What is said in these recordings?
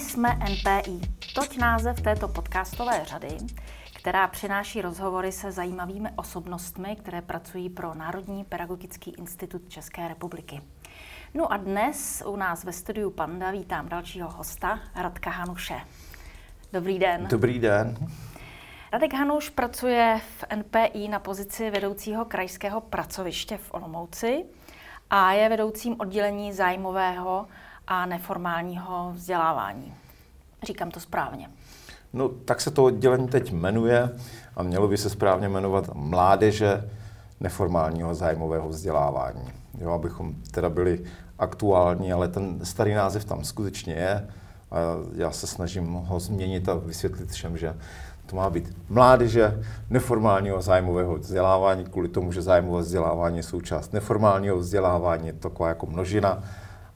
jsme NPI. Toť název této podcastové řady, která přináší rozhovory se zajímavými osobnostmi, které pracují pro Národní pedagogický institut České republiky. No a dnes u nás ve studiu Panda vítám dalšího hosta, Radka Hanuše. Dobrý den. Dobrý den. Radek Hanuš pracuje v NPI na pozici vedoucího krajského pracoviště v Olomouci a je vedoucím oddělení zájmového a neformálního vzdělávání. Říkám to správně. No, tak se to oddělení teď jmenuje a mělo by se správně jmenovat Mládeže neformálního zájmového vzdělávání. Jo, abychom teda byli aktuální, ale ten starý název tam skutečně je a já se snažím ho změnit a vysvětlit všem, že to má být mládeže neformálního zájmového vzdělávání, kvůli tomu, že zájmové vzdělávání je součást neformálního vzdělávání, je to taková jako množina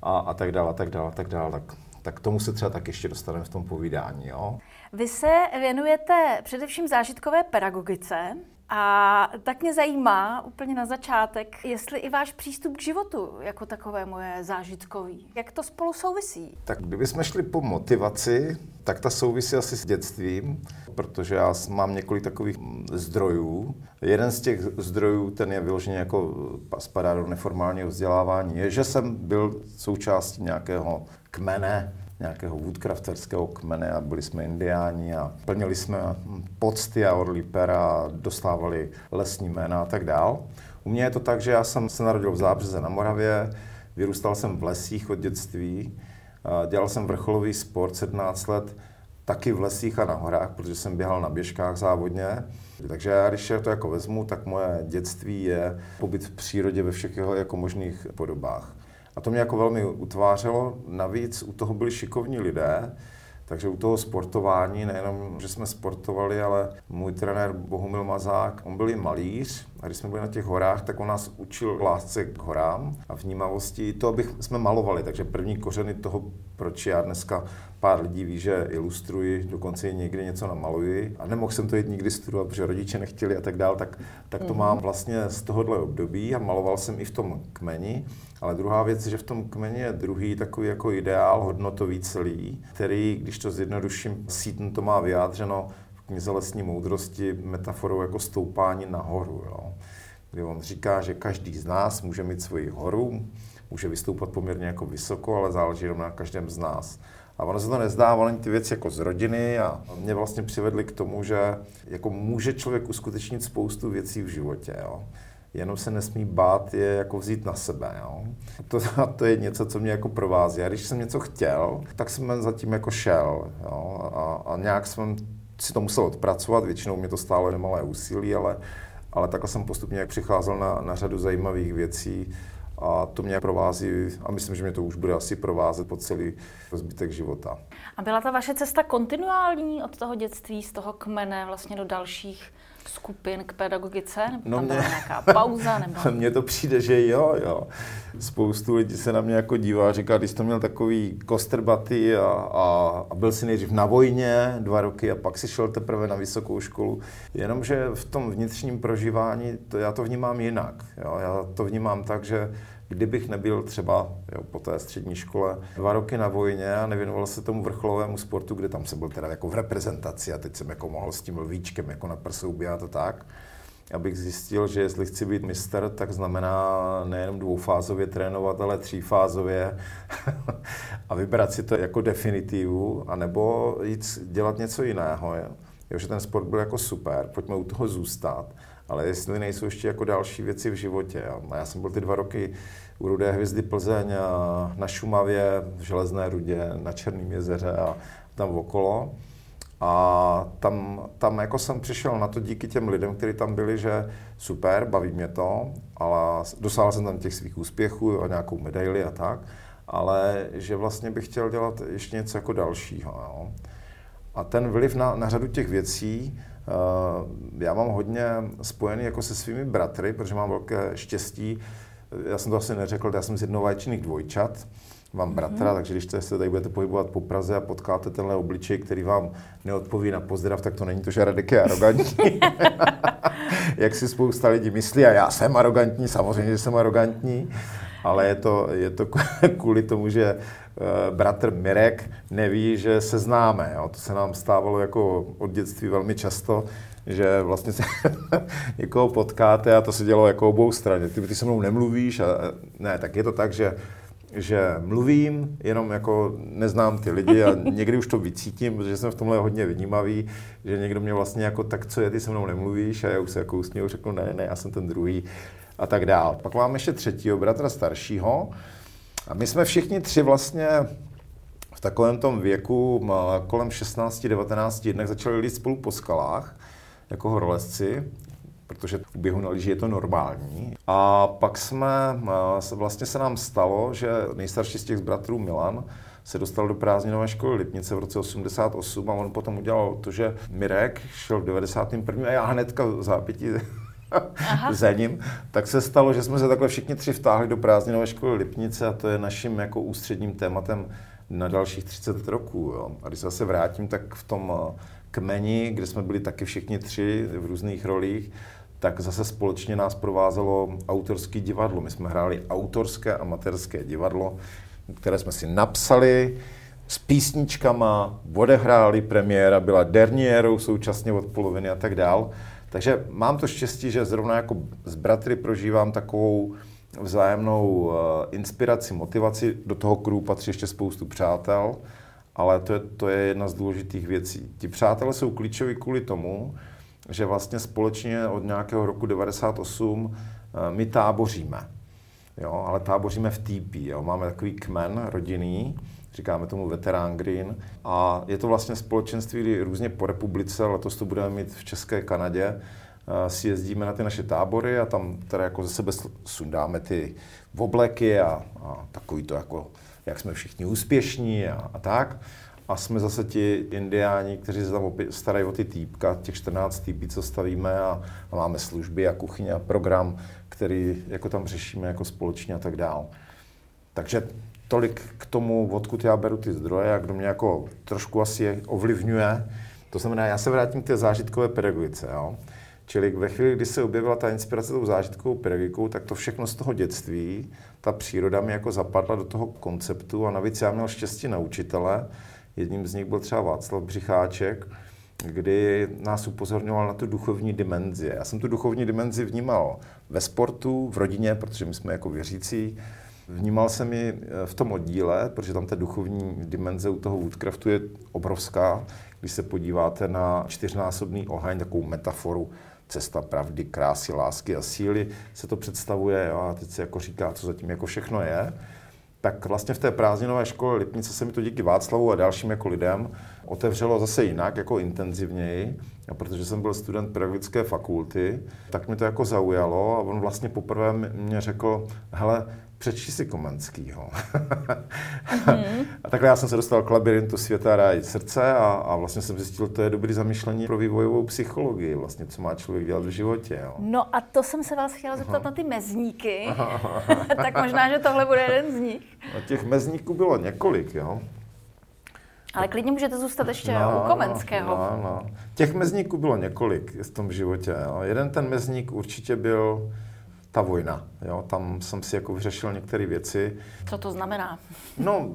a, a tak dále, a tak dále, a tak dále. Tak, tak tomu se třeba tak ještě dostaneme v tom povídání. Jo? Vy se věnujete především zážitkové pedagogice. A tak mě zajímá úplně na začátek, jestli i váš přístup k životu jako takovému je zážitkový. Jak to spolu souvisí? Tak kdybychom šli po motivaci, tak ta souvisí asi s dětstvím, protože já mám několik takových zdrojů. Jeden z těch zdrojů, ten je vyloženě jako spadá do neformálního vzdělávání, je, že jsem byl součástí nějakého kmene, nějakého woodcrafterského kmene a byli jsme indiáni a plnili jsme pocty a orlí pera dostávali lesní jména a tak dál. U mě je to tak, že já jsem se narodil v Zábřeze na Moravě, vyrůstal jsem v lesích od dětství, dělal jsem vrcholový sport 17 let, taky v lesích a na horách, protože jsem běhal na běžkách závodně. Takže já, když to jako vezmu, tak moje dětství je pobyt v přírodě ve všech jeho jako možných podobách. A to mě jako velmi utvářelo. Navíc u toho byli šikovní lidé, takže u toho sportování, nejenom, že jsme sportovali, ale můj trenér Bohumil Mazák, on byl i malíř a když jsme byli na těch horách, tak on nás učil lásce k horám a vnímavosti. To, abych jsme malovali, takže první kořeny toho, proč já dneska pár lidí ví, že ilustruji, dokonce i někdy něco namaluji. A nemohl jsem to jít nikdy studovat, protože rodiče nechtěli a tak dál, tak, tak to mm. mám vlastně z tohohle období a maloval jsem i v tom kmeni. Ale druhá věc je, že v tom kmeni je druhý takový jako ideál hodnotový celý, který, když to zjednoduším, Seaton to má vyjádřeno v knize Lesní moudrosti metaforou jako stoupání nahoru. Jo. Kdy on říká, že každý z nás může mít svoji horu, může vystoupat poměrně jako vysoko, ale záleží jenom na každém z nás. A ono se to nezdá, ale ty věci jako z rodiny a mě vlastně přivedly k tomu, že jako může člověk uskutečnit spoustu věcí v životě. Jo jenom se nesmí bát je jako vzít na sebe. Jo? To, to je něco, co mě jako provází. A když jsem něco chtěl, tak jsem zatím jako šel. Jo? A, a nějak jsem si to musel odpracovat, většinou mě to stálo nemalé úsilí, ale, ale takhle jsem postupně přicházel na, na řadu zajímavých věcí a to mě provází a myslím, že mě to už bude asi provázet po celý zbytek života. A byla ta vaše cesta kontinuální od toho dětství, z toho kmene vlastně do dalších skupin k pedagogice? Nebo no tam mě, byla nějaká pauza? Nebo... Mně to přijde, že jo, jo. Spoustu lidí se na mě jako dívá a říká, když jsi to měl takový kostrbatý a, a, a byl si nejdřív na vojně dva roky a pak si šel teprve na vysokou školu. Jenomže v tom vnitřním prožívání to, já to vnímám jinak. Jo. Já to vnímám tak, že kdybych nebyl třeba jo, po té střední škole dva roky na vojně a nevěnoval se tomu vrcholovému sportu, kde tam se byl teda jako v reprezentaci a teď jsem jako mohl s tím lvíčkem jako na prsou běhat a tak, abych zjistil, že jestli chci být mister, tak znamená nejenom dvoufázově trénovat, ale třífázově a vybrat si to jako definitivu, anebo jít dělat něco jiného. Jo. jo, že ten sport byl jako super, pojďme u toho zůstat ale jestli nejsou ještě jako další věci v životě. A já jsem byl ty dva roky u Rudé hvězdy Plzeň a na Šumavě, v Železné rudě, na Černém jezeře a tam okolo. A tam, tam jako jsem přišel na to díky těm lidem, kteří tam byli, že super, baví mě to, ale dosáhl jsem tam těch svých úspěchů a nějakou medaili a tak, ale že vlastně bych chtěl dělat ještě něco jako dalšího. Jo. A ten vliv na, na řadu těch věcí já mám hodně spojený jako se svými bratry, protože mám velké štěstí. Já jsem to asi neřekl, já jsem z jednovaječných dvojčat. Mám bratra, mm-hmm. takže když se tady budete pohybovat po Praze a potkáte tenhle obličej, který vám neodpoví na pozdrav, tak to není to, že Radek je arrogantní. Jak si spousta lidí myslí, a já jsem arrogantní, samozřejmě, že jsem arrogantní. Ale je to, je to kvůli tomu, že eh, bratr Mirek neví, že se známe. Jo. To se nám stávalo jako od dětství velmi často, že vlastně se někoho potkáte a to se dělo jako obou straně. Ty, ty se mnou nemluvíš a ne, tak je to tak, že že mluvím, jenom jako neznám ty lidi a někdy už to vycítím, protože jsem v tomhle hodně vnímavý, že někdo mě vlastně jako tak, co je, ty se mnou nemluvíš a já už se jako usměju, řeknu ne, ne, já jsem ten druhý a tak dál. Pak mám ještě třetího bratra staršího a my jsme všichni tři vlastně v takovém tom věku kolem 16-19 jednak začali jít spolu po skalách jako horolezci protože u běhu na lyži je to normální. A pak jsme, vlastně se nám stalo, že nejstarší z těch bratrů Milan se dostal do prázdninové školy Lipnice v roce 88 a on potom udělal to, že Mirek šel v 91. a já hnedka v zápětí za ním, tak se stalo, že jsme se takhle všichni tři vtáhli do prázdninové školy Lipnice a to je naším jako ústředním tématem na dalších 30 roků. Jo. A když se zase vrátím, tak v tom kmeni, kde jsme byli taky všichni tři v různých rolích, tak zase společně nás provázelo autorské divadlo. My jsme hráli autorské amatérské divadlo, které jsme si napsali s písničkama, odehráli, premiéra byla derniérou současně od poloviny a tak dál. Takže mám to štěstí, že zrovna jako s bratry prožívám takovou vzájemnou uh, inspiraci, motivaci. Do toho kruhu patří ještě spoustu přátel, ale to je, to je jedna z důležitých věcí. Ti přátelé jsou klíčoví kvůli tomu, že vlastně společně od nějakého roku 98 eh, my táboříme. Jo, ale táboříme v TP. Jo. Máme takový kmen rodinný, říkáme tomu Veterán Green. A je to vlastně společenství různě po republice, letos to budeme mít v České Kanadě. Eh, si jezdíme na ty naše tábory a tam teda jako ze sebe sundáme ty obleky a, a takový to jako, jak jsme všichni úspěšní a, a tak. A jsme zase ti indiáni, kteří se tam starají o ty týpka, těch 14 týpí, co stavíme a, a máme služby a kuchyně a program, který jako tam řešíme jako společně a tak dál. Takže tolik k tomu, odkud já beru ty zdroje a kdo mě jako trošku asi ovlivňuje. To znamená, já se vrátím k té zážitkové pedagogice. Jo? Čili ve chvíli, kdy se objevila ta inspirace tou zážitkovou pedagogikou, tak to všechno z toho dětství, ta příroda mi jako zapadla do toho konceptu a navíc já měl štěstí na učitele, Jedním z nich byl třeba Václav Břicháček, kdy nás upozorňoval na tu duchovní dimenzi. Já jsem tu duchovní dimenzi vnímal ve sportu, v rodině, protože my jsme jako věřící. Vnímal jsem ji eh, v tom oddíle, protože tam ta duchovní dimenze u toho Woodcraftu je obrovská. Když se podíváte na čtyřnásobný oheň, takovou metaforu cesta pravdy, krásy, lásky a síly, se to představuje jo, a teď se jako říká, co zatím jako všechno je tak vlastně v té prázdninové škole Lipnice se mi to díky Václavu a dalším jako lidem otevřelo zase jinak, jako intenzivněji, a protože jsem byl student pedagogické fakulty, tak mi to jako zaujalo a on vlastně poprvé mě řekl, hele, přečti si Komenskýho. Mm-hmm. a takhle já jsem se dostal k labirintu světa a ráj srdce a, a vlastně jsem zjistil, že to je dobrý zamýšlení pro vývojovou psychologii, vlastně, co má člověk dělat v životě. Jo. No a to jsem se vás chtěla zeptat Aha. na ty mezníky. tak možná, že tohle bude jeden z nich. No, těch mezníků bylo několik, jo. Ale klidně můžete zůstat ještě no, u Komenského. No, no. Těch mezníků bylo několik v tom životě. Jo. Jeden ten mezník určitě byl ta vojna. Jo? Tam jsem si jako vyřešil některé věci. Co to znamená? No,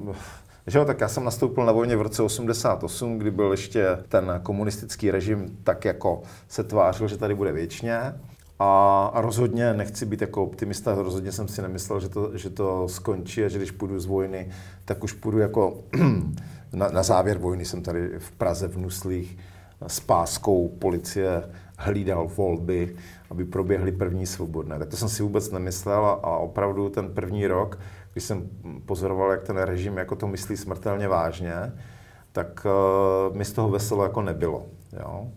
že jo, tak já jsem nastoupil na vojně v roce 88, kdy byl ještě ten komunistický režim tak jako se tvářil, že tady bude věčně. A, a rozhodně nechci být jako optimista, rozhodně jsem si nemyslel, že to, že to skončí a že když půjdu z vojny, tak už půjdu jako na, na závěr vojny jsem tady v Praze v Nuslích s páskou policie hlídal volby, aby proběhly první svobodné. Tak to jsem si vůbec nemyslel a, a opravdu ten první rok, když jsem pozoroval, jak ten režim jako to myslí smrtelně vážně, tak uh, mi z toho veselo jako nebylo. Jo?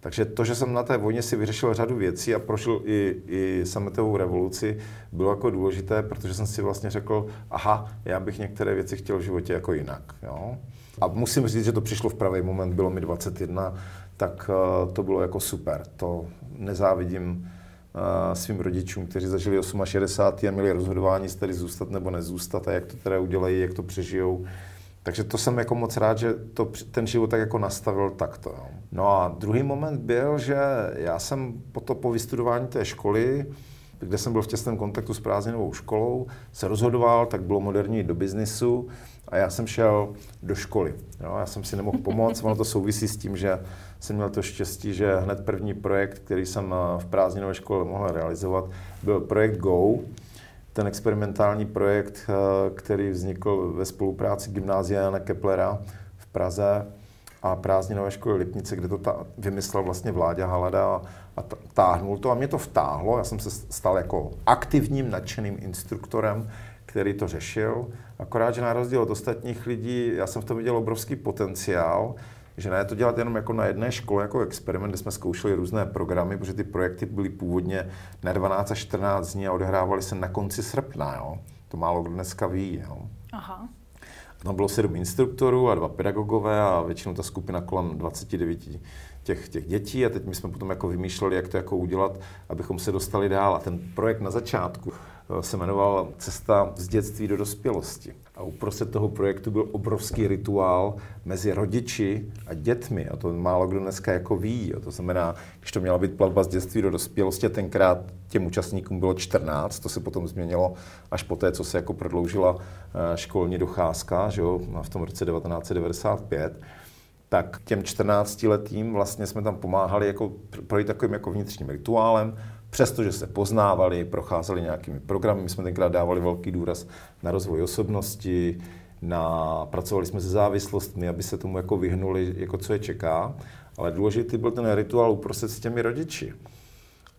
Takže to, že jsem na té vojně si vyřešil řadu věcí a prošel i, i sametovou revoluci, bylo jako důležité, protože jsem si vlastně řekl, aha, já bych některé věci chtěl v životě jako jinak. Jo? A musím říct, že to přišlo v pravý moment, bylo mi 21, tak uh, to bylo jako super. To nezávidím uh, svým rodičům, kteří zažili 68 a měli rozhodování, jestli zůstat nebo nezůstat a jak to teda udělají, jak to přežijou. Takže to jsem jako moc rád, že to, ten život tak jako nastavil takto. Jo. No a druhý moment byl, že já jsem po, to, po vystudování té školy kde jsem byl v těsném kontaktu s prázdninovou školou, se rozhodoval, tak bylo moderní do biznisu a já jsem šel do školy. Jo, já jsem si nemohl pomoct, ono to souvisí s tím, že jsem měl to štěstí, že hned první projekt, který jsem eh, v prázdninové škole mohl realizovat, byl projekt Go, ten experimentální projekt, eh, který vznikl ve spolupráci Gymnázia Jana Keplera v Praze a prázdninové školy Lipnice, kde to ta, vymyslel vlastně Vláďa Halada a, a táhnul to a mě to vtáhlo. Já jsem se stal jako aktivním, nadšeným instruktorem, který to řešil. Akorát, že na rozdíl od ostatních lidí, já jsem v tom viděl obrovský potenciál, že ne to dělat jenom jako na jedné škole, jako experiment, kde jsme zkoušeli různé programy, protože ty projekty byly původně na 12 až 14 dní a odehrávaly se na konci srpna, jo. To málo kdo dneska ví, jo. Aha. Tam bylo sedm instruktorů a dva pedagogové a většinou ta skupina kolem 29 těch, těch dětí a teď my jsme potom jako vymýšleli, jak to jako udělat, abychom se dostali dál. A ten projekt na začátku eh, se jmenoval Cesta z dětství do dospělosti. A uprostřed toho projektu byl obrovský rituál mezi rodiči a dětmi. A to málo kdo dneska jako ví. A to znamená, když to měla být plavba z dětství do dospělosti, tenkrát těm účastníkům bylo 14, to se potom změnilo až po té, co se jako prodloužila eh, školní docházka, že jo, v tom roce 1995 tak těm 14 letým vlastně jsme tam pomáhali jako projít takovým jako vnitřním rituálem, přestože se poznávali, procházeli nějakými programy. My jsme tenkrát dávali velký důraz na rozvoj osobnosti, na, pracovali jsme se závislostmi, aby se tomu jako vyhnuli, jako co je čeká. Ale důležitý byl ten rituál uprostřed s těmi rodiči.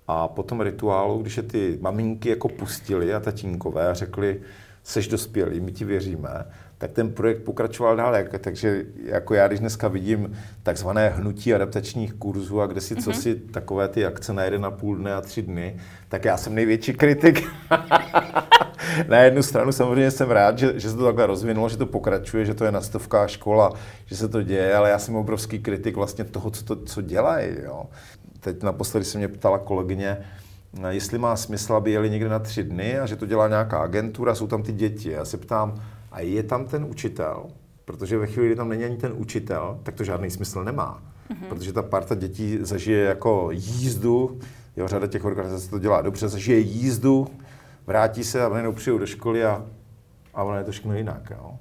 A po tom rituálu, když je ty maminky jako pustili a tatínkové a řekli, seš dospělý, my ti věříme, tak ten projekt pokračoval dál. Takže jako já, když dneska vidím takzvané hnutí adaptačních kurzů a kde si mm-hmm. co si takové ty akce na jeden na půl dne a tři dny, tak já jsem největší kritik. na jednu stranu samozřejmě jsem rád, že, že se to takhle rozvinulo, že to pokračuje, že to je na stovkách škola, že se to děje, ale já jsem obrovský kritik vlastně toho, co, to, co dělají. Jo. Teď naposledy se mě ptala kolegyně, jestli má smysl, aby jeli někde na tři dny a že to dělá nějaká agentura, jsou tam ty děti. Já se ptám, a je tam ten učitel, protože ve chvíli, kdy tam není ani ten učitel, tak to žádný smysl nemá. Mm-hmm. Protože ta parta dětí zažije jako jízdu, jo, řada těch organizací to dělá dobře, zažije jízdu, vrátí se a najednou přijou do školy a, a ono je to všechno jinak. Jo.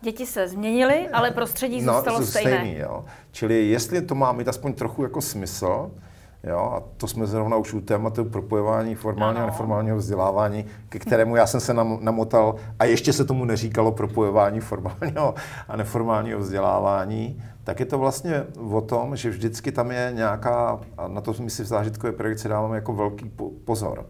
Děti se změnily, ale prostředí no, zůstalo stejné. Stejný, jo. Čili jestli to má mít aspoň trochu jako smysl, Jo, a to jsme zrovna už u tématu propojování formálního a neformálního vzdělávání, ke kterému já jsem se namotal a ještě se tomu neříkalo propojování formálního a neformálního vzdělávání, tak je to vlastně o tom, že vždycky tam je nějaká, a na to my si v zážitkové projekci dáváme jako velký pozor.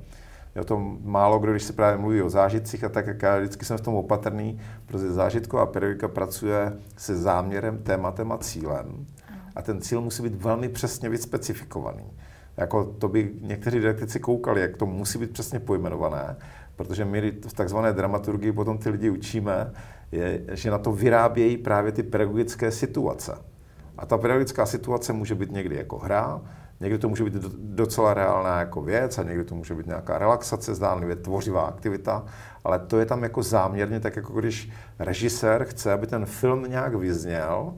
Jo, to málo kdo, když se právě mluví o zážitcích a tak, jak já vždycky jsem v tom opatrný, protože zážitková pedagogika pracuje se záměrem, tématem a cílem. A ten cíl musí být velmi přesně vyspecifikovaný. Jako to by někteří didaktici koukali, jak to musí být přesně pojmenované, protože my v takzvané dramaturgii potom ty lidi učíme, je, že na to vyrábějí právě ty pedagogické situace. A ta pedagogická situace může být někdy jako hra, někdy to může být docela reálná jako věc a někdy to může být nějaká relaxace, zdánlivě tvořivá aktivita, ale to je tam jako záměrně, tak jako když režisér chce, aby ten film nějak vyzněl,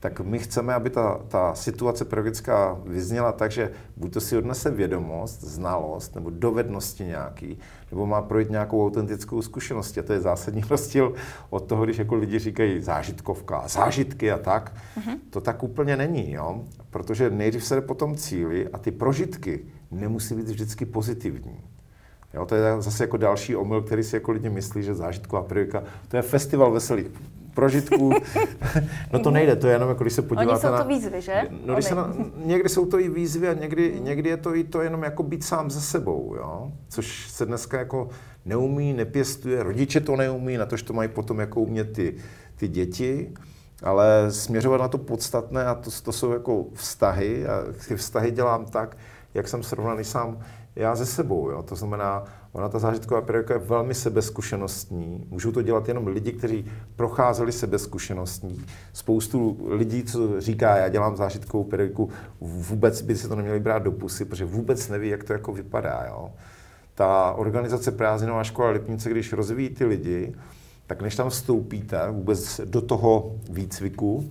tak my chceme, aby ta, ta situace pedagogická vyzněla tak, že buď to si odnese vědomost, znalost nebo dovednosti nějaký, nebo má projít nějakou autentickou zkušenost. A to je zásadní rozdíl od toho, když jako lidi říkají zážitkovka, zážitky a tak. Mm-hmm. To tak úplně není, jo? protože nejdřív se jde po tom cíli a ty prožitky nemusí být vždycky pozitivní. Jo, to je zase jako další omyl, který si jako lidi myslí, že zážitková periodika, to je festival veselých prožitků. no to nejde, to je jenom jako když se podíváte Oni jsou na... to výzvy, že? No, když se na, někdy jsou to i výzvy a někdy, někdy je to i to jenom jako být sám ze sebou, jo? Což se dneska jako neumí, nepěstuje, rodiče to neumí, na to, že to mají potom jako umět ty, ty děti, ale směřovat na to podstatné a to, to jsou jako vztahy a ty vztahy dělám tak, jak jsem srovnaný sám já ze sebou. Jo? To znamená, ona ta zážitková pedagogika je velmi sebezkušenostní. Můžou to dělat jenom lidi, kteří procházeli sebezkušenostní. Spoustu lidí, co říká, já dělám zážitkovou pedagogiku, vůbec by se to neměli brát do pusy, protože vůbec neví, jak to jako vypadá. Jo? Ta organizace Prázdninová škola Lipnice, když rozvíjí ty lidi, tak než tam vstoupíte vůbec do toho výcviku,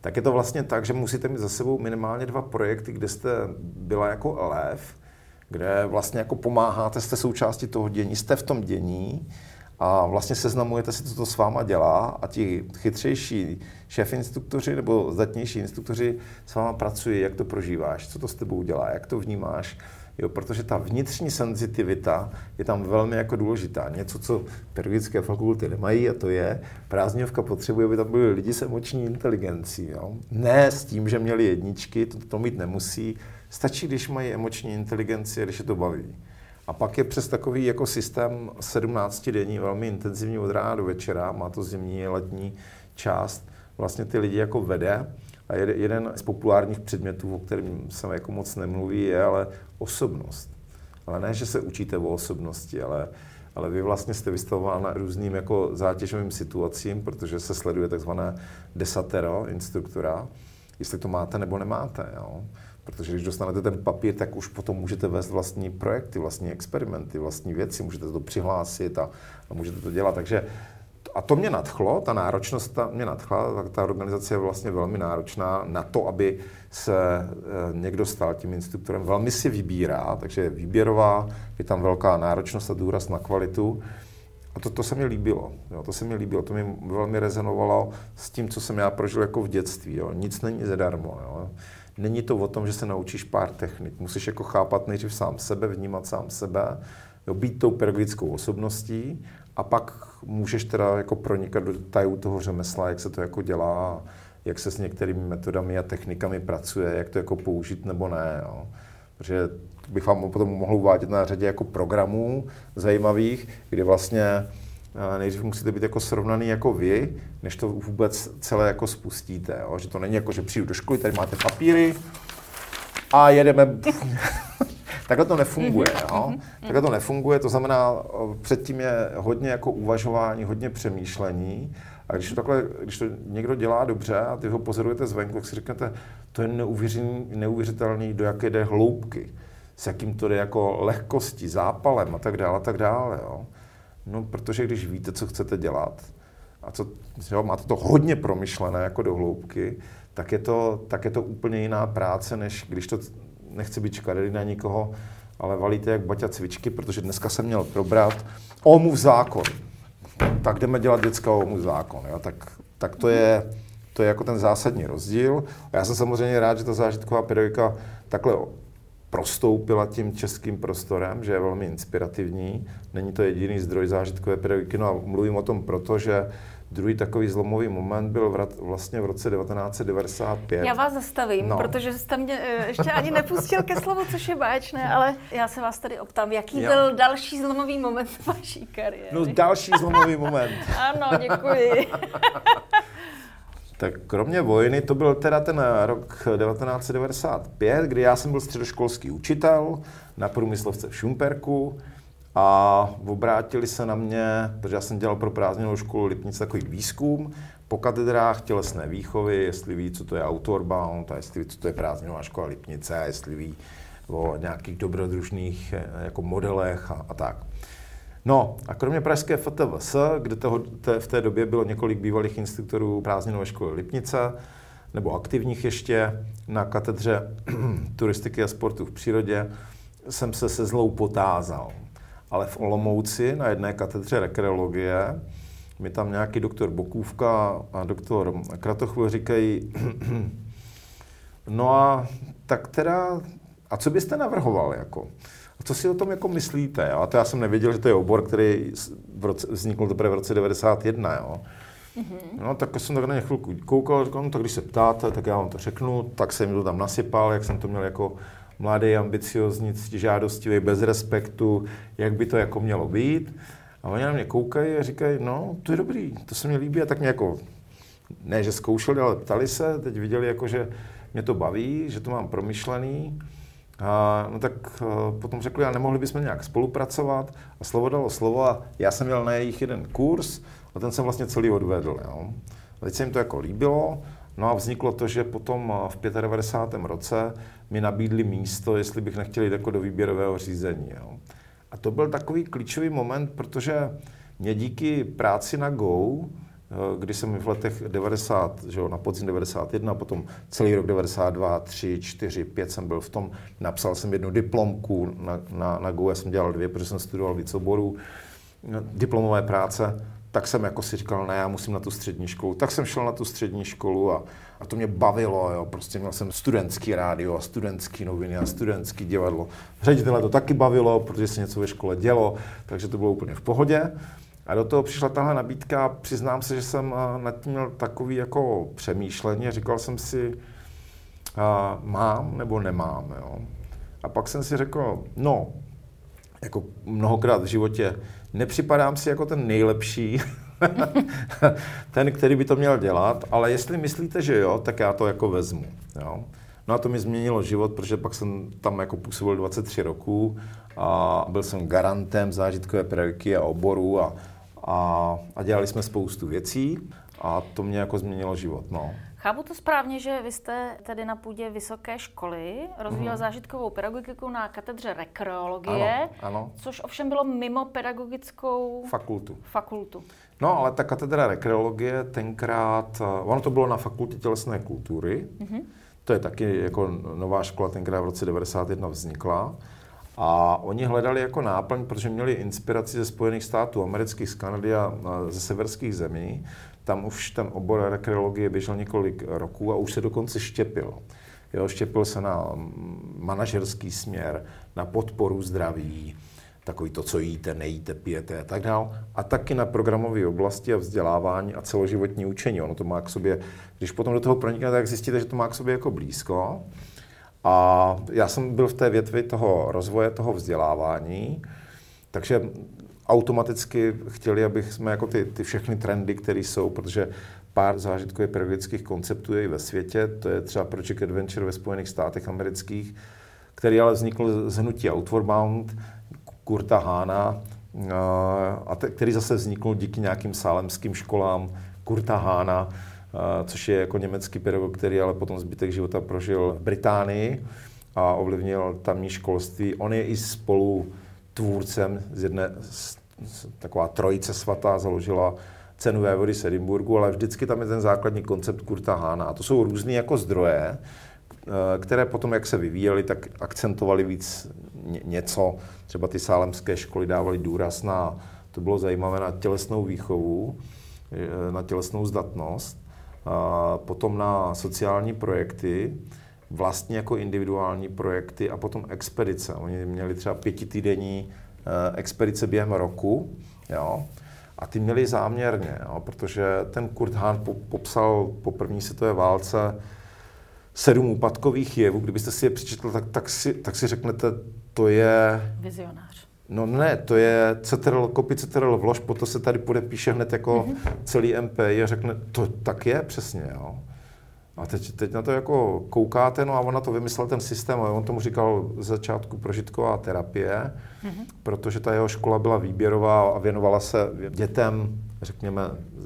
tak je to vlastně tak, že musíte mít za sebou minimálně dva projekty, kde jste byla jako lev, kde vlastně jako pomáháte, jste součástí toho dění, jste v tom dění a vlastně seznamujete si, co to s váma dělá a ti chytřejší šéf instruktoři nebo zdatnější instruktoři s váma pracují, jak to prožíváš, co to s tebou dělá, jak to vnímáš, Jo, protože ta vnitřní senzitivita je tam velmi jako důležitá. Něco, co pedagogické fakulty nemají, a to je, prázdňovka potřebuje, aby tam byli lidi s emoční inteligencí. Jo. Ne s tím, že měli jedničky, to, to mít nemusí. Stačí, když mají emoční inteligenci když je to baví. A pak je přes takový jako systém 17 denní, velmi intenzivní od rána do večera, má to zimní, letní část, vlastně ty lidi jako vede a jeden z populárních předmětů, o kterém se jako moc nemluví, je ale osobnost. Ale ne, že se učíte o osobnosti, ale, ale vy vlastně jste vystavován různým jako zátěžovým situacím, protože se sleduje takzvané desatero instruktora, jestli to máte nebo nemáte. Jo? Protože když dostanete ten papír, tak už potom můžete vést vlastní projekty, vlastní experimenty, vlastní věci, můžete to přihlásit a, a můžete to dělat. Takže a to mě nadchlo, ta náročnost ta mě nadchla, tak ta organizace je vlastně velmi náročná na to, aby se e, někdo stal tím instruktorem. Velmi si vybírá, takže je výběrová, je tam velká náročnost a důraz na kvalitu. A to, to se mi líbilo. Jo, to se mi líbilo, to mi velmi rezonovalo s tím, co jsem já prožil jako v dětství. Jo. Nic není zadarmo. Jo. Není to o tom, že se naučíš pár technik. Musíš jako chápat nejdřív sám sebe, vnímat sám sebe, jo, být tou pedagogickou osobností a pak můžeš teda jako pronikat do tajů toho řemesla, jak se to jako dělá, jak se s některými metodami a technikami pracuje, jak to jako použít nebo ne. Jo. Protože bych vám potom mohl uvádět na řadě jako programů zajímavých, kdy vlastně nejdřív musíte být jako srovnaný jako vy, než to vůbec celé jako spustíte. Jo. Že to není jako, že přijdu do školy, tady máte papíry a jedeme Takhle to nefunguje. Mm-hmm. Jo? Mhm, Takhle to nefunguje, to znamená, předtím je hodně jako uvažování, hodně přemýšlení. A když to, takhle, když to někdo dělá dobře a ty ho pozorujete zvenku, tak si řeknete, to je neuvěřitelný, do jaké jde hloubky, s jakým to jde jako lehkostí, zápalem a tak dále, a tak dále. Jo? No, protože když víte, co chcete dělat, a co, jo, máte to hodně promyšlené jako do hloubky, tak je, to, tak je to úplně jiná práce, než když to nechci být škaredý na nikoho, ale valíte jak baťa cvičky, protože dneska jsem měl probrat OMUV zákon. Tak jdeme dělat dětská OMUV zákon. Jo? Tak, tak to, je, to je jako ten zásadní rozdíl. A já jsem samozřejmě rád, že ta zážitková pedagogika takhle prostoupila tím českým prostorem, že je velmi inspirativní. Není to jediný zdroj zážitkové pedagogiky, no a mluvím o tom proto, že Druhý takový zlomový moment byl v, vlastně v roce 1995. Já vás zastavím, no. protože jste mě eh, ještě ani nepustil ke slovu, což je báječné, ale já se vás tady optám, jaký jo. byl další zlomový moment v vaší kariéry? No další zlomový moment. ano, děkuji. tak kromě vojny, to byl teda ten rok 1995, kdy já jsem byl středoškolský učitel na průmyslovce v Šumperku a obrátili se na mě, protože já jsem dělal pro prázdninovou školu Lipnice takový výzkum po katedrách tělesné výchovy, jestli ví, co to je Outwardbound, a jestli ví, co to je prázdninová škola Lipnice, a jestli ví o nějakých dobrodružných eh, jako modelech a, a tak. No a kromě pražské FTVS, kde toho, te, v té době bylo několik bývalých instruktorů prázdninové školy Lipnice, nebo aktivních ještě na katedře turistiky a sportu v přírodě, jsem se se zlou potázal ale v Olomouci na jedné katedře rekreologie mi tam nějaký doktor Bokůvka a doktor Kratochvil říkají, no a tak teda, a co byste navrhoval jako? Co si o tom jako myslíte? Jo? A to já jsem nevěděl, že to je obor, který v roce, vznikl teprve v roce 91. Jo? Mm-hmm. No tak jsem tak na ně chvilku koukal, říkal, no tak když se ptáte, tak já vám to řeknu, tak jsem to tam nasypal, jak jsem to měl jako mladý, ambiciozní, žádostivý, bez respektu, jak by to jako mělo být. A oni na mě koukají a říkají, no, to je dobrý, to se mi líbí. A tak mě jako, ne, že zkoušeli, ale ptali se, teď viděli, jako, že mě to baví, že to mám promyšlený. A, no tak uh, potom řekli, a nemohli bychom nějak spolupracovat. A slovo dalo slovo a já jsem měl na jejich jeden kurz a ten jsem vlastně celý odvedl. Jo. A teď se jim to jako líbilo No a vzniklo to, že potom eh, v 95. roce mi nabídli místo, jestli bych nechtěl jít jako do výběrového řízení. Jo. A to byl takový klíčový moment, protože mě díky práci na Go kdy jsem v letech 90, že jo, na podzim 91, potom celý rok 92, 3, 4, 5 jsem byl v tom, napsal jsem jednu diplomku, na, na, na GUE jsem dělal dvě, protože jsem studoval víc oborů, diplomové práce, tak jsem jako si říkal, ne, já musím na tu střední školu. Tak jsem šel na tu střední školu a, a to mě bavilo, jo. prostě měl jsem studentský rádio a studentský noviny a studentský divadlo. Ředitele to taky bavilo, protože se něco ve škole dělo, takže to bylo úplně v pohodě. A do toho přišla tahle nabídka a přiznám se, že jsem eh, nad tím měl takový jako přemýšlení říkal jsem si, a, mám nebo nemám, jo. A pak jsem si řekl, no, jako mnohokrát v životě, nepřipadám si jako ten nejlepší, ten, který by to měl dělat, ale jestli myslíte, že jo, tak já to jako vezmu. Jo. No a to mi změnilo život, protože pak jsem tam jako působil 23 roků a byl jsem garantem zážitkové pedagogiky a oboru a, a, a dělali jsme spoustu věcí a to mě jako změnilo život. No. Chápu to správně, že vy jste tedy na půdě vysoké školy rozvíjel mm. zážitkovou pedagogiku na katedře rekreologie, ano, ano. což ovšem bylo mimo pedagogickou fakultu. fakultu. No, ale ta katedra rekreologie tenkrát, eh, ono to bylo na fakultě tělesné kultury, mm-hmm. to je taky jako nová škola, tenkrát v roce 91 vznikla. A oni hledali jako náplň, protože měli inspiraci ze Spojených států amerických, z Kanady a ze severských zemí, tam už ten obor rekreologie běžel několik roků a už se dokonce štěpil. Jo, štěpil se na manažerský směr, na podporu zdraví, takový to, co jíte, nejíte, pijete a tak dále. A taky na programové oblasti a vzdělávání a celoživotní učení. Ono to má k sobě, když potom do toho proniknete, tak zjistíte, že to má k sobě jako blízko. A já jsem byl v té větvi toho rozvoje, toho vzdělávání, takže automaticky chtěli, abych jsme jako ty, ty všechny trendy, které jsou, protože pár zážitkových pedagogických konceptů je i ve světě, to je třeba Project Adventure ve Spojených státech amerických, který ale vznikl z hnutí Outwardbound, Kurta Hána, a te, který zase vznikl díky nějakým sálemským školám Kurta Hána, což je jako německý pedagog, který ale potom zbytek života prožil v Británii a ovlivnil tamní školství. On je i spolu tvůrcem z jedné, z, taková trojice svatá založila cenu vévody z Edinburgu, ale vždycky tam je ten základní koncept Kurta Hána. A to jsou různé jako zdroje, eh, které potom, jak se vyvíjely, tak akcentovali víc něco. Třeba ty sálemské školy dávaly důraz na, to bylo zajímavé, na tělesnou výchovu, eh, na tělesnou zdatnost, potom na sociální projekty, vlastně jako individuální projekty a potom expedice. Oni měli třeba pětitýdenní eh, expedice během roku, jo, a ty měli záměrně, jo, protože ten Kurt Hahn popsal po první světové válce sedm úpadkových jevů. Kdybyste si je přečetl, tak, tak, si, tak si řeknete, to je... Vizionář. No ne, to je CTRL, copy CTRL vlož, potom se tady podepíše hned jako mm-hmm. celý MP a řekne, to tak je přesně, jo. A teď, teď na to jako koukáte, no a on na to vymyslel ten systém, a on tomu říkal z začátku prožitková terapie, mm-hmm. protože ta jeho škola byla výběrová a věnovala se dětem, řekněme,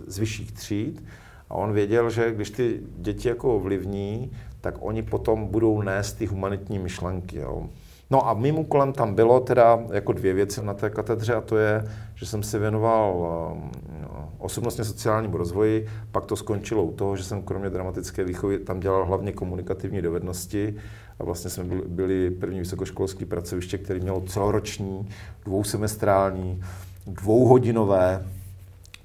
z vyšších tříd. A on věděl, že když ty děti jako ovlivní, tak oni potom budou nést ty humanitní myšlenky. Jo. No a mým úkolem tam bylo teda jako dvě věci na té katedře a to je, že jsem se věnoval um, osobnostně sociálnímu rozvoji, pak to skončilo u toho, že jsem kromě dramatické výchovy tam dělal hlavně komunikativní dovednosti a vlastně jsme byli, byli první vysokoškolský pracoviště, který mělo celoroční, dvousemestrální, dvouhodinové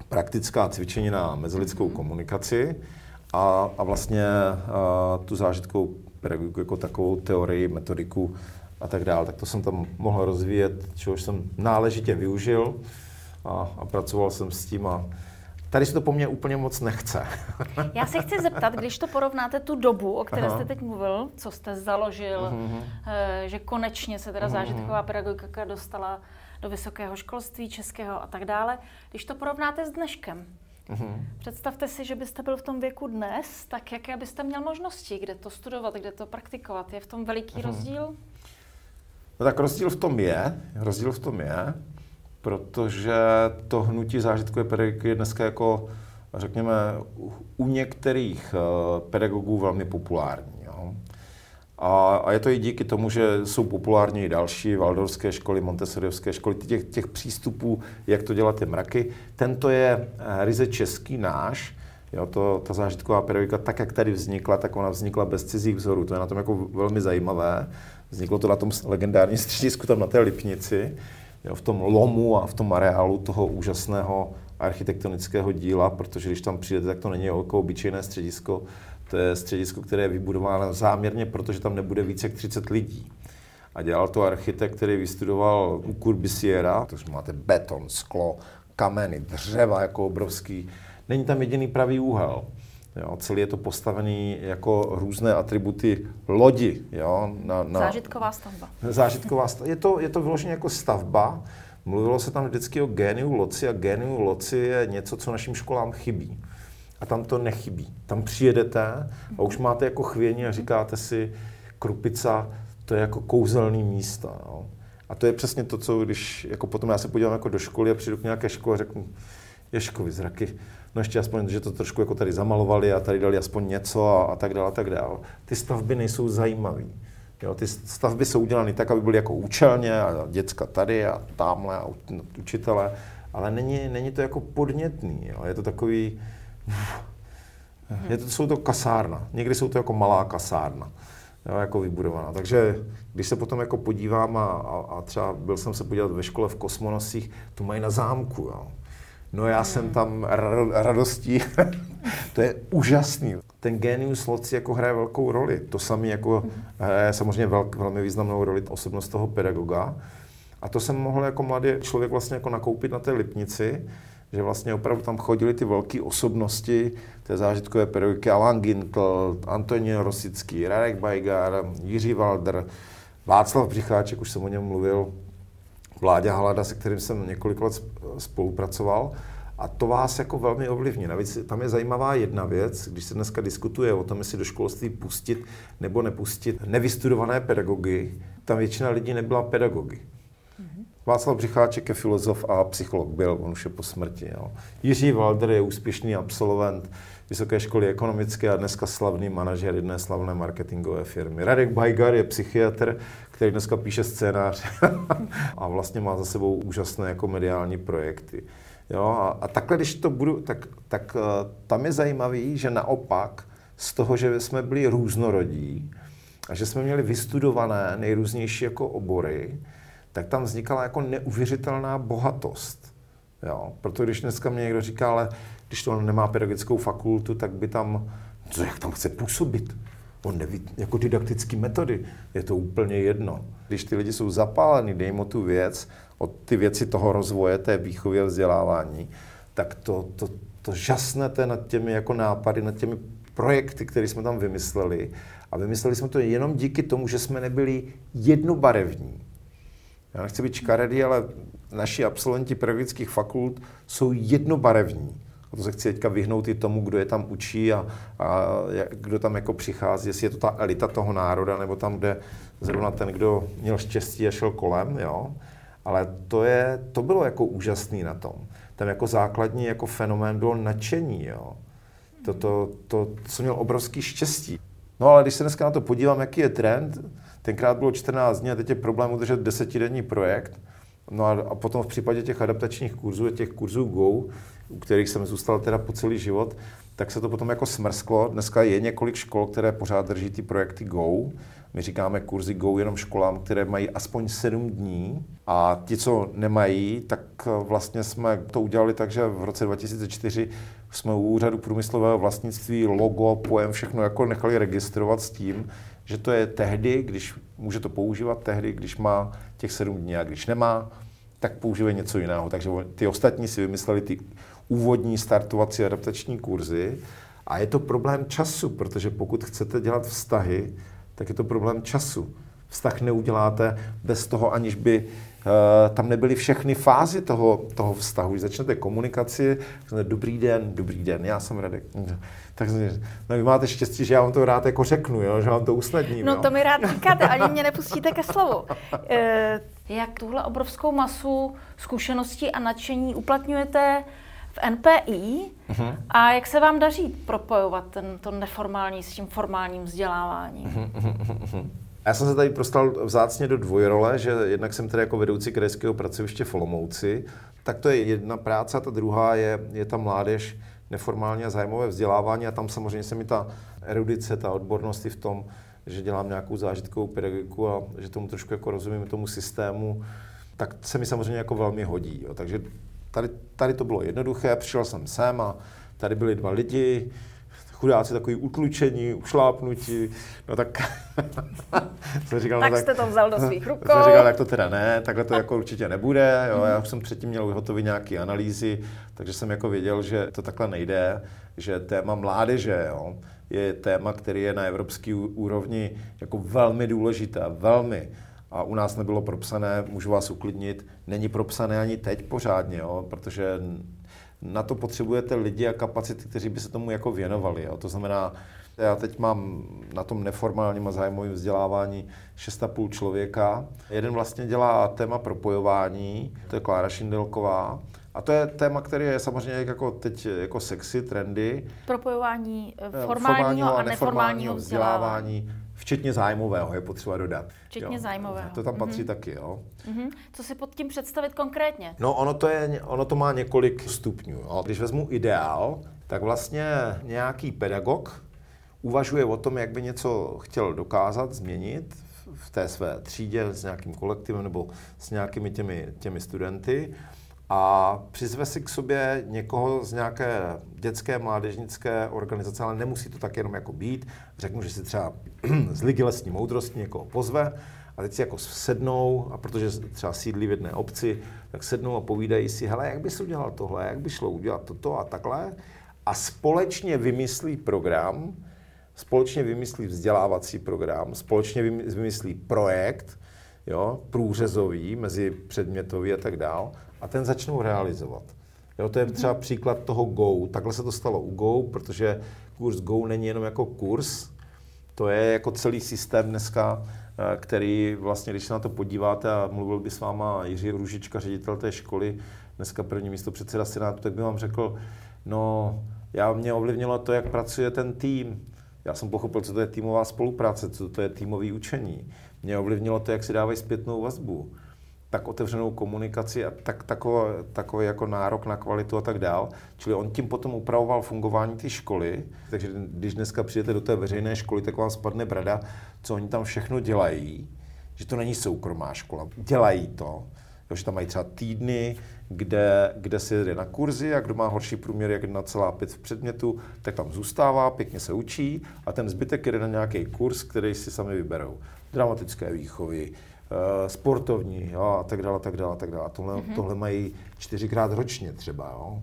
praktická cvičení na mezilidskou komunikaci a, a vlastně a, tu zážitkovou pedagogiku jako takovou teorii, metodiku a tak dále. Tak to jsem tam mohl rozvíjet, čehož jsem náležitě využil a, a pracoval jsem s tím a tady se to po mně úplně moc nechce. Já se chci zeptat, když to porovnáte tu dobu, o které Aha. jste teď mluvil, co jste založil, uh-huh. že konečně se teda uh-huh. zážitková pedagogika dostala do vysokého školství českého a tak dále, když to porovnáte s dneškem, Uhum. Představte si, že byste byl v tom věku dnes, tak jaké byste měl možnosti, kde to studovat, kde to praktikovat? Je v tom veliký uhum. rozdíl? No tak rozdíl v tom je, rozdíl v tom je, protože to hnutí zážitkové pedagogiky je dneska jako, řekněme, u některých eh, pedagogů velmi populární. Jo. A, a je to i díky tomu, že jsou populární i další valdorské školy, montessoriovské školy, těch, těch přístupů, jak to dělat ty mraky. Tento je eh, ryze český náš, Jo, to, ta zážitková pedagogika, tak jak tady vznikla, tak ona vznikla bez cizích vzorů. To je na tom jako velmi zajímavé. Vzniklo to na tom legendárním středisku, tam na té Lipnici, jo, v tom lomu a v tom areálu toho úžasného architektonického díla, protože když tam přijdete, tak to není jako obyčejné středisko, to je středisko, které je vybudováno záměrně, protože tam nebude více jak 30 lidí. A dělal to architekt, který vystudoval u Curbisiera, takže máte beton, sklo, kameny, dřeva jako obrovský. Není tam jediný pravý úhel. Jo, celý je to postavený jako různé atributy lodi. Jo, na, na, zážitková stavba. Zážitková stavba. Je to, je to vyloženě jako stavba. Mluvilo se tam vždycky o géniu loci a géniu loci je něco, co našim školám chybí. A tam to nechybí. Tam přijedete a už máte jako chvění a říkáte si, Krupica, to je jako kouzelný místo. Jo. A to je přesně to, co když jako potom já se podívám jako do školy a přijdu k nějaké škole a řeknu, Ješkovi zraky, no ještě aspoň, že to trošku jako tady zamalovali a tady dali aspoň něco a, a tak dále, a tak dále. Ty stavby nejsou zajímavé. Jo, ty stavby jsou udělány tak, aby byly jako účelně a děcka tady a tamhle a učitele, ale není, není to jako podnětný. Jo. Je to takový, je to, jsou to kasárna. Někdy jsou to jako malá kasárna. Jo, jako vybudovaná. Takže když se potom jako podívám a, a, a třeba byl jsem se podívat ve škole v Kosmonosích, tu mají na zámku. Jo. No já jsem tam radostí. to je úžasný. Ten genius loci jako hraje velkou roli. To samé jako hraje samozřejmě velk, velmi významnou roli osobnost toho pedagoga. A to jsem mohl jako mladý člověk vlastně jako nakoupit na té Lipnici, že vlastně opravdu tam chodili ty velké osobnosti té zážitkové pedagogiky, Alan Gintl, Antonio Rosický, Radek Bajgar, Jiří Valder, Václav Břicháček, už jsem o něm mluvil, Vláďa Halada, se kterým jsem několik let spolupracoval. A to vás jako velmi ovlivní. Navíc tam je zajímavá jedna věc, když se dneska diskutuje o tom, jestli do školství pustit nebo nepustit nevystudované pedagogy, tam většina lidí nebyla pedagogy. Mm-hmm. Václav Břicháček je filozof a psycholog, byl, on už je po smrti. Jo. Jiří Walder je úspěšný absolvent Vysoké školy ekonomické a dneska slavný manažer jedné slavné marketingové firmy. Radek Bajgar je psychiatr, který dneska píše scénář a vlastně má za sebou úžasné jako mediální projekty. Jo, a, a takhle, když to budu, tak, tak uh, tam je zajímavý, že naopak z toho, že jsme byli různorodí a že jsme měli vystudované nejrůznější jako obory, tak tam vznikala jako neuvěřitelná bohatost. Jo? Proto když dneska mě někdo říká, ale když to nemá pedagogickou fakultu, tak by tam, co, jak tam chce působit? On neví jako didaktické metody, je to úplně jedno. Když ty lidi jsou zapálení, dej mu tu věc, od ty věci toho rozvoje, té výchovy a vzdělávání, tak to, to, to žasnete nad těmi jako nápady, nad těmi projekty, které jsme tam vymysleli. A vymysleli jsme to jenom díky tomu, že jsme nebyli jednobarevní. Já nechci být škaredý, ale naši absolventi pedagogických fakult jsou jednobarevní. To se chci teďka vyhnout i tomu, kdo je tam učí a, a kdo tam jako přichází, jestli je to ta elita toho národa, nebo tam, kde zrovna ten, kdo měl štěstí a šel kolem, jo. Ale to, je, to bylo jako úžasný na tom. Tam jako základní jako fenomén bylo nadšení, jo. To, to, to, jsem měl obrovský štěstí. No ale když se dneska na to podívám, jaký je trend, tenkrát bylo 14 dní a teď je problém udržet desetidenní projekt, No a, a potom v případě těch adaptačních kurzů, těch kurzů Go, u kterých jsem zůstal teda po celý život, tak se to potom jako smrsklo. Dneska je několik škol, které pořád drží ty projekty Go. My říkáme kurzy Go jenom školám, které mají aspoň 7 dní a ti, co nemají, tak vlastně jsme to udělali tak, že v roce 2004 jsme u úřadu průmyslového vlastnictví logo, pojem, všechno jako nechali registrovat s tím, že to je tehdy, když může to používat tehdy, když má těch 7 dní a když nemá, tak používají něco jiného. Takže ty ostatní si vymysleli ty úvodní startovací adaptační kurzy a je to problém času, protože pokud chcete dělat vztahy, tak je to problém času. Vztah neuděláte bez toho, aniž by tam nebyly všechny fázy toho, toho vztahu. Když začnete komunikaci, dobrý den, dobrý den, já jsem Radek. Tak no, vy máte štěstí, že já vám to rád jako řeknu, jo? že vám to usnadním. No jo? to mi rád říkáte, ani mě nepustíte ke slovu. E, jak tuhle obrovskou masu zkušeností a nadšení uplatňujete v NPI. Uh-huh. A jak se vám daří propojovat ten, to neformální s tím formálním vzděláváním? Uh-huh. Já jsem se tady prostal vzácně do dvojrole, že jednak jsem tady jako vedoucí krajského pracoviště v Olomouci, tak to je jedna práce a ta druhá je, je ta mládež, neformální a zájmové vzdělávání a tam samozřejmě se mi ta erudice, ta odbornost i v tom, že dělám nějakou zážitkovou pedagogiku a že tomu trošku jako rozumím tomu systému, tak se mi samozřejmě jako velmi hodí. Jo. Takže tady, tady to bylo jednoduché, přišel jsem sem a tady byli dva lidi, chudáci takový utlučení, ušlápnutí, no tak jsem říkal, tak no, tak, jste to vzal do svých rukou. Jsem říkal, tak to teda ne, takhle to jako určitě nebude, jo, já už jsem předtím měl vyhotovit nějaké analýzy, takže jsem jako věděl, že to takhle nejde, že téma mládeže, jo, je téma, který je na evropské úrovni jako velmi důležité, velmi. A u nás nebylo propsané, můžu vás uklidnit, není propsané ani teď pořádně, jo, protože na to potřebujete lidi a kapacity, kteří by se tomu jako věnovali. Jo. To znamená, já teď mám na tom neformálním a zájmovém vzdělávání 6,5 člověka. Jeden vlastně dělá téma propojování, to je Klára Šindelková. A to je téma, který je samozřejmě jako teď jako sexy, trendy. Propojování eh, formálního, formálního a neformálního vzdělávání. vzdělávání Včetně zájmového je potřeba dodat. Včetně jo. zájmového. To tam patří mm-hmm. taky, jo. Mm-hmm. Co si pod tím představit konkrétně? No, ono to, je, ono to má několik stupňů. Jo. Když vezmu ideál, tak vlastně nějaký pedagog uvažuje o tom, jak by něco chtěl dokázat, změnit v té své třídě s nějakým kolektivem nebo s nějakými těmi, těmi studenty a přizve si k sobě někoho z nějaké dětské, mládežnické organizace, ale nemusí to tak jenom jako být. Řeknu, že si třeba z Ligy lesní moudrosti někoho pozve a teď si jako sednou, a protože třeba sídlí v jedné obci, tak sednou a povídají si, hele, jak bys udělal tohle, jak by šlo udělat toto a takhle. A společně vymyslí program, společně vymyslí vzdělávací program, společně vymyslí projekt, jo, průřezový, mezi předmětový a tak dál a ten začnou realizovat. Jo, to je třeba příklad toho Go. Takhle se to stalo u Go, protože kurz Go není jenom jako kurz, to je jako celý systém dneska, eh, který vlastně, když se na to podíváte a mluvil by s váma Jiří Ružička, ředitel té školy, dneska první místo předseda Senátu, tak by vám řekl, no, já mě ovlivnilo to, jak pracuje ten tým. Já jsem pochopil, co to je týmová spolupráce, co to je týmový učení. Mě ovlivnilo to, jak si dávají zpětnou vazbu tak otevřenou komunikaci a tak, takový, takový jako nárok na kvalitu a tak dál. Čili on tím potom upravoval fungování té školy, takže když dneska přijete do té veřejné školy, tak vám spadne brada, co oni tam všechno dělají, že to není soukromá škola. Dělají to, jo, že tam mají třeba týdny, kde, kde se jede na kurzy a kdo má horší průměr jak 1,5 v předmětu, tak tam zůstává, pěkně se učí a ten zbytek jede na nějaký kurz, který si sami vyberou. Dramatické výchovy, Eh, sportovní jo, a tak dále, tak dále, tak dále. Tohle, mm-hmm. tohle mají čtyřikrát ročně třeba. Jo.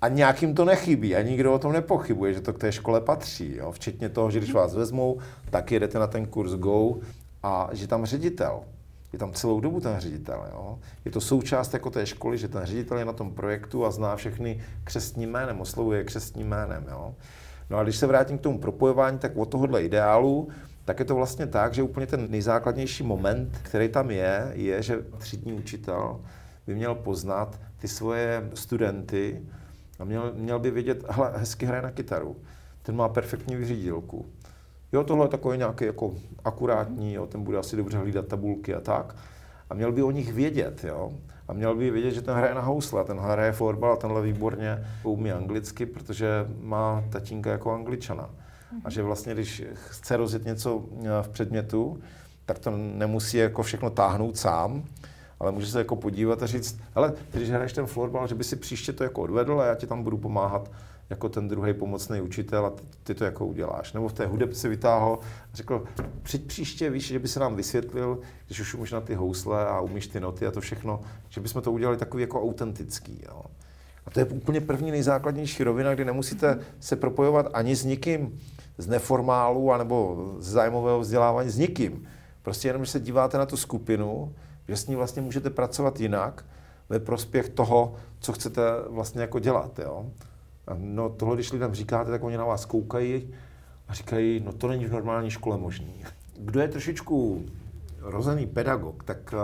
A nějakým to nechybí a nikdo o tom nepochybuje, že to k té škole patří. Jo. Včetně toho, že když mhm. vás vezmou, tak jedete na ten kurz Go a že tam ředitel. Je tam celou dobu ten ředitel. Jo. Je to součást jako té školy, že ten ředitel je na tom projektu a zná všechny křestním jménem, oslovuje křestním jménem. Jo. No a když se vrátím k tomu propojování, tak od tohohle ideálu tak je to vlastně tak, že úplně ten nejzákladnější moment, který tam je, je, že třídní učitel by měl poznat ty svoje studenty a měl, měl by vědět, hele, hezky hraje na kytaru, ten má perfektní vyřídilku. Jo, tohle je takový nějaký jako akurátní, jo, ten bude asi dobře hlídat tabulky a tak. A měl by o nich vědět, jo. A měl by vědět, že ten hraje na housle, ten hraje fotbal a tenhle výborně umí anglicky, protože má tatínka jako angličana. A že vlastně, když chce rozjet něco eh, v předmětu, tak to nemusí jako všechno táhnout sám, ale může se jako podívat a říct, ale když hraješ ten florbal, že by si příště to jako odvedl a já ti tam budu pomáhat jako ten druhý pomocný učitel a ty, ty to jako uděláš. Nebo v té hudebce vytáhl a řekl, přijď příště, víš, že by se nám vysvětlil, když už umíš na ty housle a umíš ty noty a to všechno, že bychom to udělali takový jako autentický. Jo. A to je úplně první nejzákladnější rovina, kdy nemusíte se propojovat ani s nikým z neformálu anebo z zájmového vzdělávání s nikým. Prostě jenom, že se díváte na tu skupinu, že s ní vlastně můžete pracovat jinak ve prospěch toho, co chcete vlastně jako dělat. Jo? No tohle, když lidem říkáte, tak oni na vás koukají a říkají, no to není v normální škole možný. Kdo je trošičku rozený pedagog, tak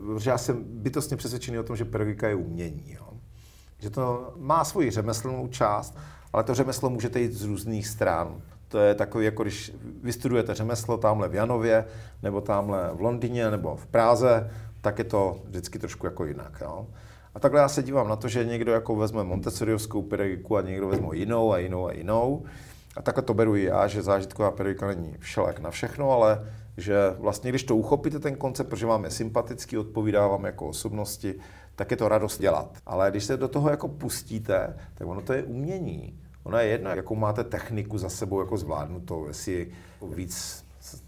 uh, já jsem bytostně přesvědčený o tom, že pedagogika je umění. Jo? že to má svoji řemeslnou část, ale to řemeslo můžete jít z různých stran. To je takový, jako když vystudujete řemeslo tamhle v Janově, nebo tamhle v Londýně, nebo v Práze, tak je to vždycky trošku jako jinak. Jo? A takhle já se dívám na to, že někdo jako vezme Montessoriovskou pedagogiku a někdo vezme jinou a jinou a jinou. A takhle to beru i já, že zážitková pedagogika není všelek na všechno, ale že vlastně, když to uchopíte ten koncept, protože vám je sympatický, odpovídá vám jako osobnosti, tak je to radost dělat. Ale když se do toho jako pustíte, tak ono to je umění. Ono je jedno, jakou máte techniku za sebou jako zvládnutou, jestli víc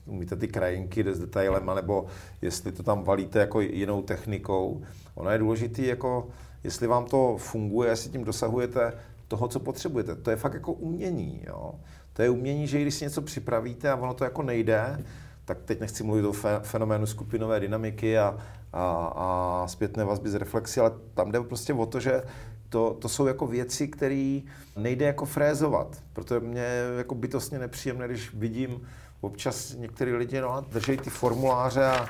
umíte ty krajinky s detailem, nebo jestli to tam valíte jako jinou technikou. Ono je důležité, jako jestli vám to funguje, jestli tím dosahujete toho, co potřebujete. To je fakt jako umění. Jo? To je umění, že když si něco připravíte a ono to jako nejde, tak teď nechci mluvit o fenoménu skupinové dynamiky a, a, a zpětné vazby z reflexy, ale tam jde prostě o to, že to, to jsou jako věci, které nejde jako frézovat. Protože mě jako bytostně nepříjemné, když vidím občas některý lidi no, drží ty formuláře a,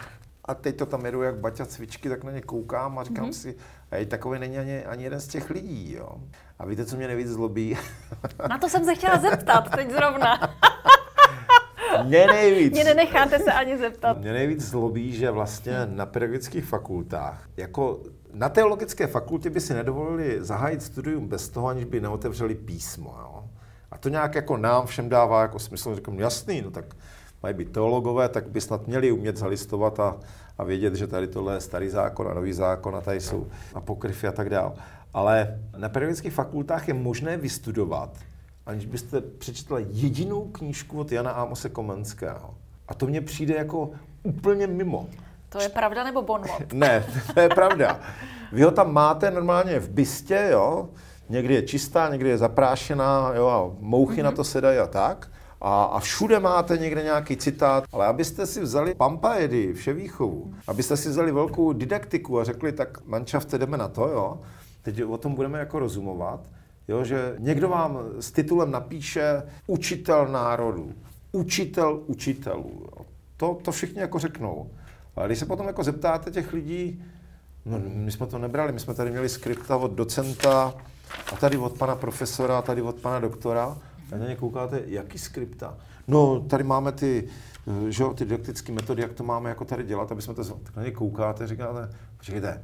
a teď to tam jedu jak baťa cvičky, tak na ně koukám a říkám mm-hmm. si, a takový není ani, ani jeden z těch lidí. Jo. A víte, co mě nejvíc zlobí? Na to jsem se chtěla zeptat teď zrovna. Mě nejvíc. Mě nenecháte se ani zeptat. Mě nejvíc zlobí, že vlastně na pedagogických fakultách, jako na teologické fakultě by si nedovolili zahájit studium bez toho, aniž by neotevřeli písmo. Jo? A to nějak jako nám všem dává jako smysl, říkám, jasný, no tak mají být teologové, tak by snad měli umět zalistovat a, a vědět, že tady tohle je starý zákon a nový zákon a tady jsou apokryfy a tak dále. Ale na pedagogických fakultách je možné vystudovat, aniž byste přečetli jedinou knížku od Jana Ámose Komenského. A to mně přijde jako úplně mimo. To je pravda nebo bonmot? ne, to je pravda. Vy ho tam máte normálně v bystě, jo, někdy je čistá, někdy je zaprášená, jo, a mouchy mm-hmm. na to sedají a tak. A, a všude máte někde nějaký citát, ale abyste si vzali pampaedy v Ševýchovu, abyste si vzali velkou didaktiku a řekli, tak manšafte, jdeme na to, jo, teď o tom budeme jako rozumovat, jo, že někdo vám s titulem napíše učitel národu, učitel učitelů, jo. To, to všichni jako řeknou. Ale když se potom jako zeptáte těch lidí, no my jsme to nebrali, my jsme tady měli skripta od docenta a tady od pana profesora, a tady od pana doktora, a na ně koukáte, jaký skripta? No, tady máme ty, eh, že jo, ty didaktické metody, jak to máme jako tady dělat, aby jsme to... Tak na ně koukáte, říkáte, počkejte,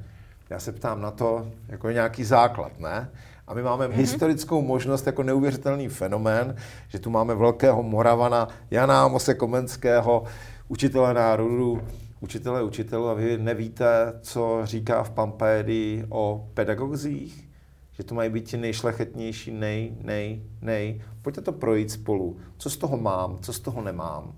já se ptám na to, jako je nějaký základ, ne? A my máme mm-hmm. historickou možnost jako neuvěřitelný fenomén, že tu máme velkého Moravana Jana Mose Komenského, učitele národu, učitele učitelů a vy nevíte, co říká v Pampédii o pedagogzích? Že to mají být ti nejšlechetnější, nej, nej, nej. Pojďte to projít spolu. Co z toho mám, co z toho nemám?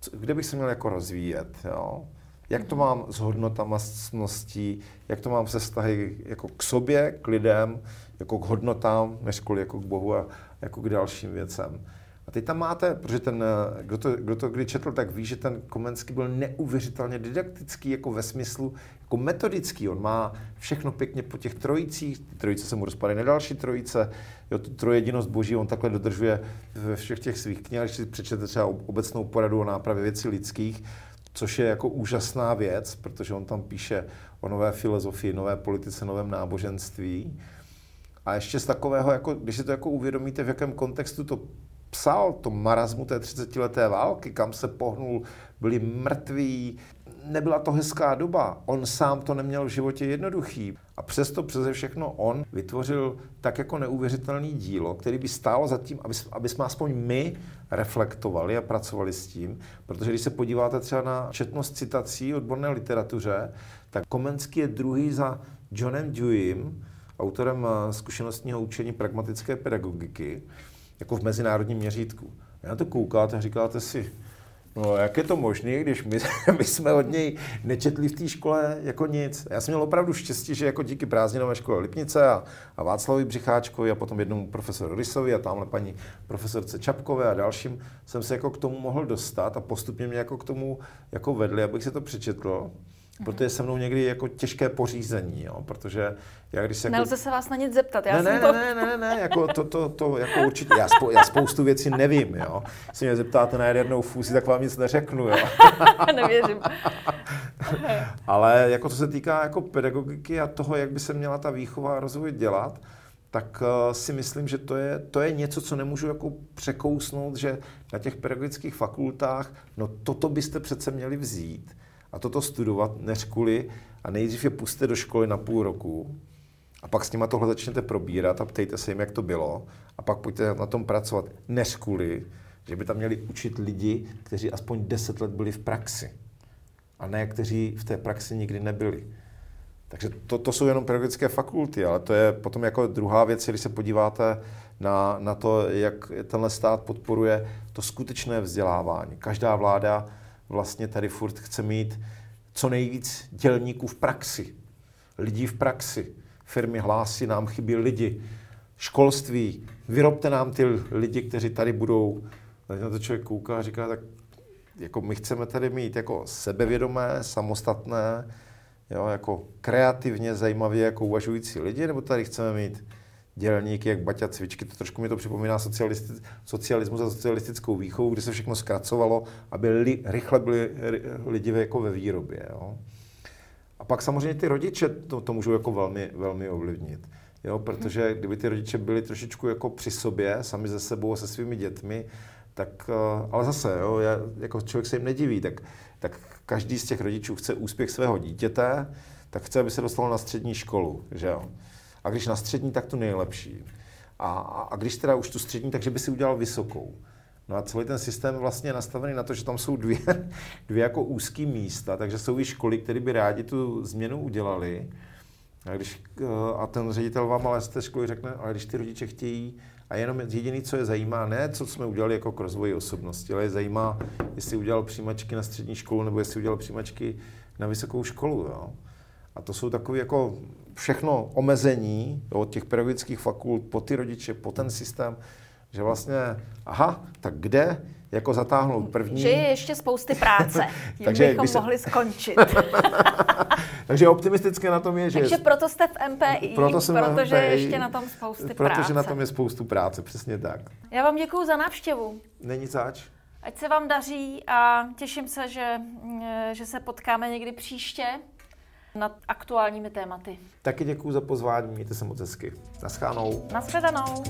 Co, kde bych se měl jako rozvíjet, jo? Jak to mám s hodnotama, s cností, jak to mám se vztahy jako k sobě, k lidem, jako k hodnotám, než kvůli jako k Bohu a jako k dalším věcem. A teď tam máte, protože ten, eh, kdo to, kdo to kdy četl, tak ví, že ten Komenský byl neuvěřitelně didaktický, jako ve smyslu, jako metodický. On má všechno pěkně po těch trojicích, ty trojice se mu rozpadají na další trojice, jo, tu trojedinost boží on takhle dodržuje ve všech těch svých knihách, když si přečtete třeba obecnou poradu o nápravě věcí lidských, což je jako úžasná věc, protože on tam píše o nové filozofii, nové politice, novém náboženství. A ještě z takového, jako, když si to jako uvědomíte, v jakém kontextu to psal, to marazmu té 30-leté války, kam se pohnul, byli mrtví, nebyla to hezká doba. On sám to neměl v životě jednoduchý. A přesto přeze všechno on vytvořil tak jako neuvěřitelný dílo, který by stálo za tím, aby, aby jsme aspoň my reflektovali a pracovali s tím. Protože když se podíváte třeba na četnost citací odborné literatuře, tak Komenský je druhý za Johnem Deweyem, autorem eh, zkušenostního učení pragmatické pedagogiky jako v mezinárodním měřítku. A na to koukáte a říkáte si, no jak je to možné, když my, my jsme od něj nečetli v té škole jako nic. Já jsem měl opravdu štěstí, že jako díky prázdninové škole Lipnice a, a Václavi Břicháčkovi a potom jednomu profesoru Rysovi a tamhle paní profesorce Čapkové a dalším jsem se jako k tomu mohl dostat a postupně mě jako k tomu jako vedli, abych si to přečetl. Proto je se mnou někdy jako těžké pořízení, jo, protože já když se... Jako... Nelze se vás na nic zeptat, já ne, jsem ne, to... Ne, ne, ne, ne, jako to, to, to jako určitě, já, spou, já spoustu věcí nevím, jo. Když mě zeptáte na jednou fúzi, tak vám nic neřeknu, jo. Nevěřím. Ale jako co se týká jako pedagogiky a toho, jak by se měla ta výchova a rozvoj dělat, tak uh, si myslím, že to je, to je něco, co nemůžu jako překousnout, že na těch pedagogických fakultách, no toto byste přece měli vzít a toto studovat, než kvůli, a nejdřív je puste do školy na půl roku, a pak s nima tohle začnete probírat a ptejte se jim, jak to bylo, a pak pojďte na tom pracovat, než kvůli, že by tam měli učit lidi, kteří aspoň 10 let byli v praxi, a ne kteří v té praxi nikdy nebyli. Takže to, to jsou jenom pedagogické fakulty, ale to je potom jako druhá věc, když se podíváte na, na to, jak tenhle stát podporuje to skutečné vzdělávání. Každá vláda vlastně tady furt chce mít co nejvíc dělníků v praxi, lidí v praxi. Firmy hlásí, nám chybí lidi. Školství, vyrobte nám ty lidi, kteří tady budou. Tady na to člověk kouká a říká, tak jako my chceme tady mít jako sebevědomé, samostatné, jo, jako kreativně, zajímavě jako uvažující lidi, nebo tady chceme mít dělníky, jak Baťa cvičky, to trošku mi to připomíná socialisti- socialismus a socialistickou výchovu, kde se všechno zkracovalo, aby li, rychle byli lidi jako ve výrobě. Jo. A pak samozřejmě ty rodiče to, to můžou jako velmi, velmi ovlivnit. Jo, protože kdyby ty rodiče byli trošičku jako při sobě, sami ze sebou a se svými dětmi, tak, eh, ale zase, jo, já, jako člověk se jim nediví, tak, tak každý z těch rodičů chce úspěch svého dítěte, tak chce, aby se dostalo na střední školu, že jo. A když na střední, tak to nejlepší. A, a když teda už tu střední, takže by si udělal vysokou. No a celý ten systém je vlastně nastavený na to, že tam jsou dvě, dvě jako úzký místa, takže jsou i školy, které by rádi tu změnu udělali. A, když, eh, a ten ředitel vám ale z té školy řekne, ale když ty rodiče chtějí, a jenom jediné, co je zajímá, ne co jsme udělali jako k rozvoji osobnosti, ale je zajímá, jestli udělal přijímačky na střední školu nebo jestli udělal přijímačky na vysokou školu. Jo. A to jsou takové jako všechno omezení od těch pedagogických fakult po ty rodiče, po ten systém, že vlastně, aha, tak kde jako zatáhnout první. Že je ještě spousty práce. Takže bychom se... mohli skončit. Takže optimistické na tom je, že... Takže proto jste v MPI, proto jsem protože MPI, je ještě na tom spousty protože práce. Protože na tom je spoustu práce, přesně tak. Já vám děkuji za návštěvu. Není zač. Ať se vám daří a těším se, že, že se potkáme někdy příště nad aktuálními tématy. Taky děkuji za pozvání, mějte se moc hezky. Naschánou. Naschledanou.